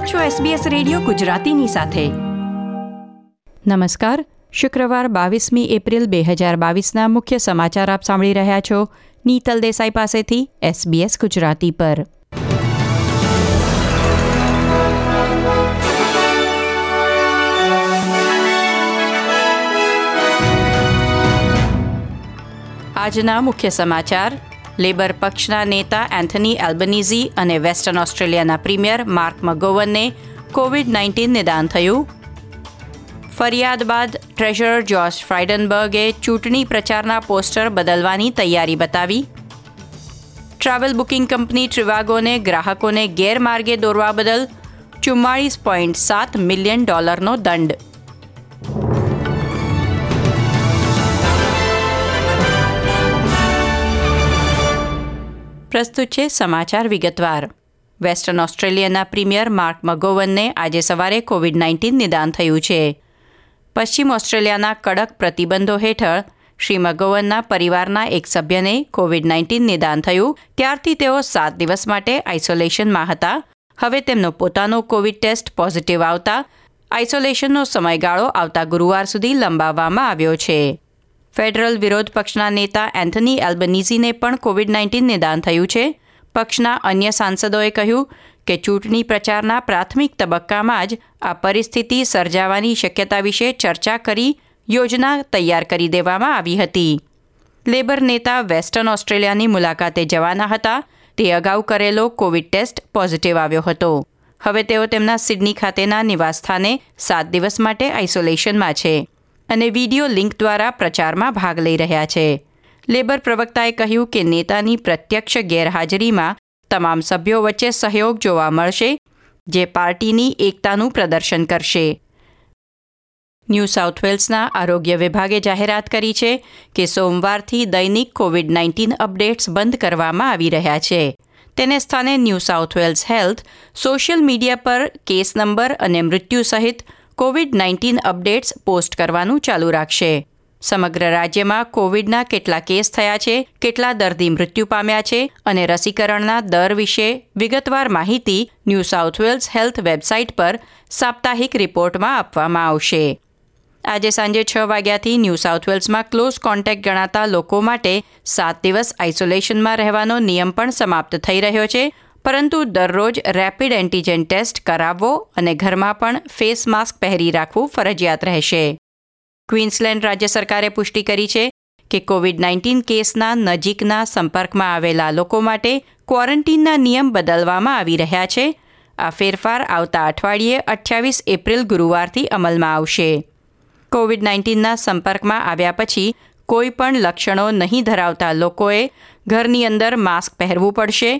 આપ છો SBS radio ગુજરાતીની સાથે. નમસ્કાર. શુક્રવાર બાવીસમી એપ્રિલ બે હજાર બાવીસના મુખ્ય સમાચાર આપ સાંભળી રહ્યા છો. નીતલ દેસાઈ પાસેથી SBS ગુજરાતી પર. આજના મુખ્ય સમાચાર. લેબર પક્ષના નેતા એન્થની એલ્બનીઝી અને વેસ્ટર્ન ઓસ્ટ્રેલિયાના પ્રીમિયર માર્ક મગોવનને કોવિડ નાઇન્ટીન નિદાન થયું. ફરિયાદ બાદ ટ્રેઝરર જોર્જ ફ્રાઇડનબર્ગે ચૂંટણી પ્રચારના પોસ્ટર બદલવાની તૈયારી બતાવી. ટ્રાવેલ બુકિંગ કંપની ટ્રિવાગોને ગ્રાહકોને ગેરમાર્ગે દોરવા બદલ ચુમ્માળીસ પોઈન્ટ સાત મિલિયન ડોલરનો દંડ. પ્રસ્તુત છે સમાચાર વિગતવાર. વેસ્ટર્ન ઓસ્ટ્રેલિયાના પ્રીમિયર માર્ક મગોવનને આજે સવારે કોવિડ નાઇન્ટીન નિદાન થયું છે. પશ્ચિમ ઓસ્ટ્રેલિયાના કડક પ્રતિબંધો હેઠળ શ્રી મગોવનના પરિવારના એક સભ્યને કોવિડ નાઇન્ટીન નિદાન થયું. ત્યારથી તેઓ સાત દિવસ માટે આઇસોલેશનમાં હતા. હવે તેમનો પોતાનો કોવિડ ટેસ્ટ પોઝિટિવ આવતા આઇસોલેશનનો સમયગાળો આવતા ગુરુવાર સુધી લંબાવવામાં આવ્યો છે. ફેડરલ વિરોધ પક્ષના નેતા એન્થની એલ્બનીઝીને પણ કોવિડ નાઇન્ટીન નિદાન થયું છે. પક્ષના અન્ય સાંસદોએ કહ્યું કે ચૂંટણી પ્રચારના પ્રાથમિક તબક્કામાં જ આ પરિસ્થિતિ સર્જાવાની શક્યતા વિશે ચર્ચા કરી યોજના તૈયાર કરી દેવામાં આવી હતી. લેબર નેતા વેસ્ટર્ન ઓસ્ટ્રેલિયાની મુલાકાતે જવાના હતા. તે અગાઉ કરેલો કોવિડ ટેસ્ટ પોઝિટિવ આવ્યો હતો. હવે તેઓ તેમના સિડની ખાતેના નિવાસસ્થાને સાત દિવસ માટે આઇસોલેશનમાં છે. અને વીડિયો લિંક દ્વારા પ્રચારમાં ભાગ લઈ રહ્યા છે. લેબર પ્રવક્તાએ કહ્યું કે નેતાની પ્રત્યક્ષ ગેરહાજરીમાં તમામ સભ્યો વચ્ચે સહયોગ જોવા મળશે, જે પાર્ટીની એકતાનું પ્રદર્શન કરશે. ન્યૂ સાઉથ વેલ્સના આરોગ્ય વિભાગે જાહેરાત કરી છે કે સોમવારથી દૈનિક કોવિડ નાઇન્ટીન અપડેટ્સ બંધ કરવામાં આવી રહ્યા છે. તેને સ્થાને New South Wales health, social media પર કેસ નંબર અને મૃત્યુ સહિત કોવિડ નાઇન્ટીન અપડેટ્સ પોસ્ટ કરવાનું ચાલુ રાખશે. સમગ્ર રાજ્યમાં કોવિડના કેટલા કેસ થયા છે, કેટલા દર્દી મૃત્યુ પામ્યા છે અને રસીકરણના દર વિશે વિગતવાર માહિતી New South Wales health website પર સાપ્તાહિક રિપોર્ટમાં આપવામાં આવશે. આજે સાંજે છ વાગ્યાથી ન્યૂ સાઉથ વેલ્સમાં ક્લોઝ કોન્ટેક્ટ ગણાતા લોકો માટે સાત દિવસ આઇસોલેશનમાં રહેવાનો નિયમ પણ સમાપ્ત થઈ રહ્યો છે. પરંતુ દરરોજ રેપિડ એન્ટીજન ટેસ્ટ કરાવવો અને ઘરમાં પણ ફેસ માસ્ક પહેરી રાખવું ફરજિયાત રહેશે. ક્વીન્સલેન્ડ રાજ્ય સરકારે પુષ્ટિ કરી છે કે કોવિડ નાઇન્ટીન કેસના નજીકના સંપર્કમાં આવેલા લોકો માટે ક્વોરન્ટીનના નિયમ બદલવામાં આવી રહ્યા છે. આ ફેરફાર આવતા અઠવાડિયે અઠ્યાવીસ એપ્રિલ ગુરુવારથી અમલમાં આવશે. કોવિડ નાઇન્ટીનના સંપર્કમાં આવ્યા પછી કોઈ પણ લક્ષણો નહીં ધરાવતા લોકોએ ઘરની અંદર માસ્ક પહેરવું પડશે.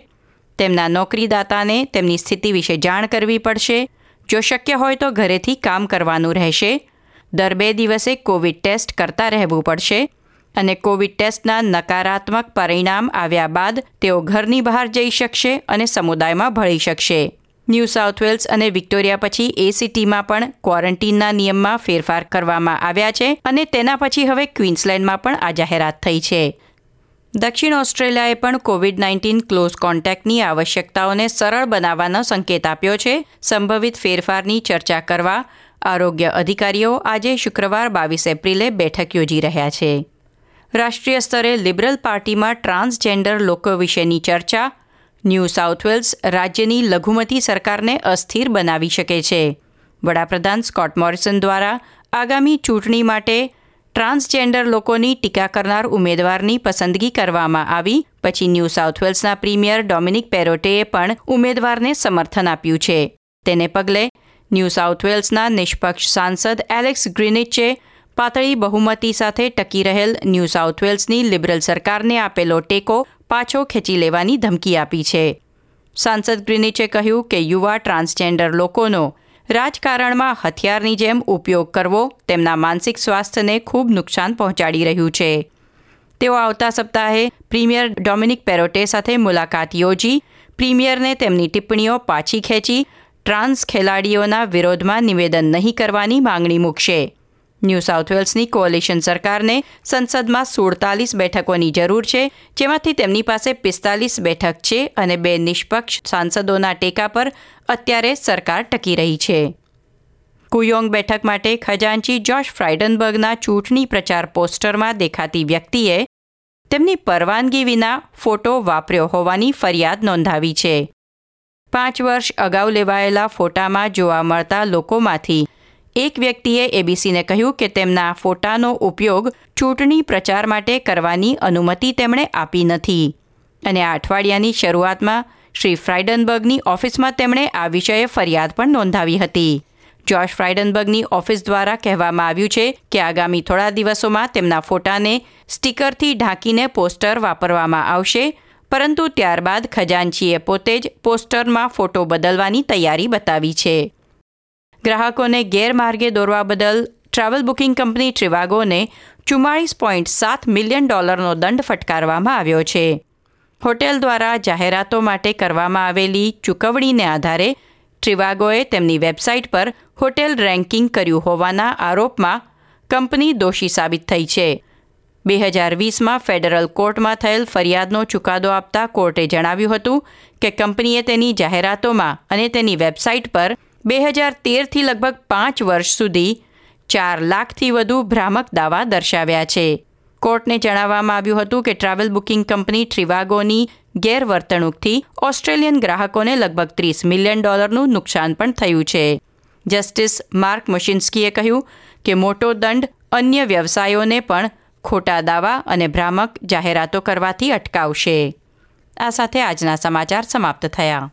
તેમના નોકરીદાતાને તેમની સ્થિતિ વિશે જાણ કરવી પડશે. જો શક્ય હોય તો ઘરેથી કામ કરવાનું રહેશે. દર બે દિવસે કોવિડ ટેસ્ટ કરતા રહેવું પડશે અને કોવિડ ટેસ્ટના નકારાત્મક પરિણામ આવ્યા બાદ તેઓ ઘરની બહાર જઈ શકશે અને સમુદાયમાં ભળી શકશે. ન્યૂ સાઉથ વેલ્સ અને વિક્ટોરિયા પછી એ સિટીમાં પણ ક્વોરન્ટીનના નિયમમાં ફેરફાર કરવામાં આવ્યા છે અને તેના પછી હવે ક્વીન્સલેન્ડમાં પણ આ જાહેરાત થઈ છે. દક્ષિણ ઓસ્ટ્રેલિયાએ પણ કોવિડ નાઇન્ટીન ક્લોઝ કોન્ટેક્ટની આવશ્યકતાઓને સરળ બનાવવાનો સંકેત આપ્યો છે. સંભવિત ફેરફારની ચર્ચા કરવા આરોગ્ય અધિકારીઓ આજે શુક્રવાર બાવીસ એપ્રિલે બેઠક યોજી રહ્યા છે. રાષ્ટ્રીય સ્તરે લિબરલ પાર્ટીમાં ટ્રાન્સજેન્ડર લોકો વિશેની ચર્ચા, ન્યૂ સાઉથ વેલ્સ રાજ્યની લઘુમતી સરકારને અસ્થિર બનાવી શકે છે. વડાપ્રધાન સ્કોટ મોરિસન દ્વારા આગામી ચૂંટણી માટે ટ્રાન્સજેન્ડર લોકોની ટીકા કરનાર ઉમેદવારની પસંદગી કરવામાં આવી. પછી ન્યૂ સાઉથ વેલ્સના પ્રીમિયર ડોમિનિક પેરોટેએ પણ ઉમેદવારને સમર્થન આપ્યું છે. તેને પગલે ન્યૂ સાઉથ વેલ્સના નિષ્પક્ષ સાંસદ એલેક્સ ગ્રીનિચે પાતળી બહુમતી સાથે ટકી રહેલ ન્યૂ સાઉથ વેલ્સની લિબરલ સરકારને આપેલો ટેકો પાછો ખેંચી લેવાની ધમકી આપી છે. સાંસદ ગ્રીનિચે કહ્યું કે યુવા ટ્રાન્સજેન્ડર લોકોનો રાજકારણમાં હથિયારની જેમ ઉપયોગ કરવો તેમના માનસિક સ્વાસ્થ્યને ખૂબ નુકસાન પહોંચાડી રહ્યું છે. તેઓ આવતા સપ્તાહે પ્રીમિયર ડોમિનિક પેરોટે સાથે મુલાકાત યોજી, પ્રીમિયરને તેમની ટિપ્પણીઓ પાછી ખેંચી, ટ્રાન્સ ખેલાડીઓના વિરોધમાં નિવેદન નહીં કરવાની માંગણી મૂકશે. ન્યૂ સાઉથ વેલ્સની કોલિશન સરકારને સંસદમાં સુડતાલીસ બેઠકોની જરૂર છે, જેમાંથી તેમની પાસે પિસ્તાલીસ બેઠક છે અને બે નિષ્પક્ષ સાંસદોના ટેકા પર અત્યારે સરકાર ટકી રહી છે. કુયોંગ બેઠક માટે ખજાનચી જોશ ફ્રાઇડનબર્ગના ચૂંટણી પ્રચાર પોસ્ટરમાં દેખાતી વ્યક્તિએ તેમની પરવાનગી વિના ફોટો વાપર્યો હોવાની ફરિયાદ નોંધાવી છે. પાંચ વર્ષ અગાઉ લેવાયેલા ફોટામાં જોવા મળતા લોકોમાંથી એક વ્યક્તિએ એબીસીને કહ્યું કે તેમના ફોટાનો ઉપયોગ ચૂંટણી પ્રચાર માટે કરવાની અનુમતિ તેમણે આપી નથી. અને આ અઠવાડિયાની શરૂઆતમાં શ્રી ફ્રાઇડનબર્ગની ઓફિસમાં તેમણે આ વિષયે ફરિયાદ પણ નોંધાવી હતી. જોશ ફ્રાઇડનબર્ગની ઓફિસ દ્વારા કહેવામાં આવ્યું છે કે આગામી થોડા દિવસોમાં તેમના ફોટાને સ્ટીકરથી ઢાંકીને પોસ્ટર વાપરવામાં આવશે, પરંતુ ત્યારબાદ ખજાનચીએ પોતે જ પોસ્ટરમાં ફોટો બદલવાની તૈયારી બતાવી છે. ગ્રાહકોને ગેરમાર્ગે દોરવા બદલ ટ્રાવેલ બુકિંગ કંપની ટ્રિવાગોને ચુમ્માળીસ પોઈન્ટ સાત મિલિયન ડોલરનો દંડ ફટકારવામાં આવ્યો છે. હોટેલ દ્વારા જાહેરાતો માટે કરવામાં આવેલી ચૂકવણીને આધારે ટ્રિવાગોએ તેમની વેબસાઇટ પર હોટેલ રેન્કિંગ કર્યું હોવાના આરોપમાં કંપની દોષી સાબિત થઈ છે. બે હજાર વીસમાં ફેડરલ કોર્ટમાં થયેલ ફરિયાદનો ચુકાદો આપતા કોર્ટે જણાવ્યું હતું કે કંપનીએ તેની જાહેરાતોમાં અને તેની વેબસાઇટ પર બે હજાર તેરથી લગભગ પાંચ વર્ષ સુધી ચાર લાખથી વધુ ભ્રામક દાવા દર્શાવ્યા છે. કોર્ટને જણાવવામાં આવ્યું હતું કે ટ્રાવેલ બુકિંગ કંપની ટ્રિવાગોની ગેરવર્તણૂકથી ઓસ્ટ્રેલિયન ગ્રાહકોને લગભગ ત્રીસ મિલિયન ડોલરનું નુકસાન પણ થયું છે. જસ્ટિસ માર્ક મશિન્સ્કીએ કહ્યું કે મોટો દંડ અન્ય વ્યવસાયોને પણ ખોટા દાવા અને ભ્રામક જાહેરાતો કરવાથી અટકાવશે. આ સાથે આજના સમાચાર સમાપ્ત થયા.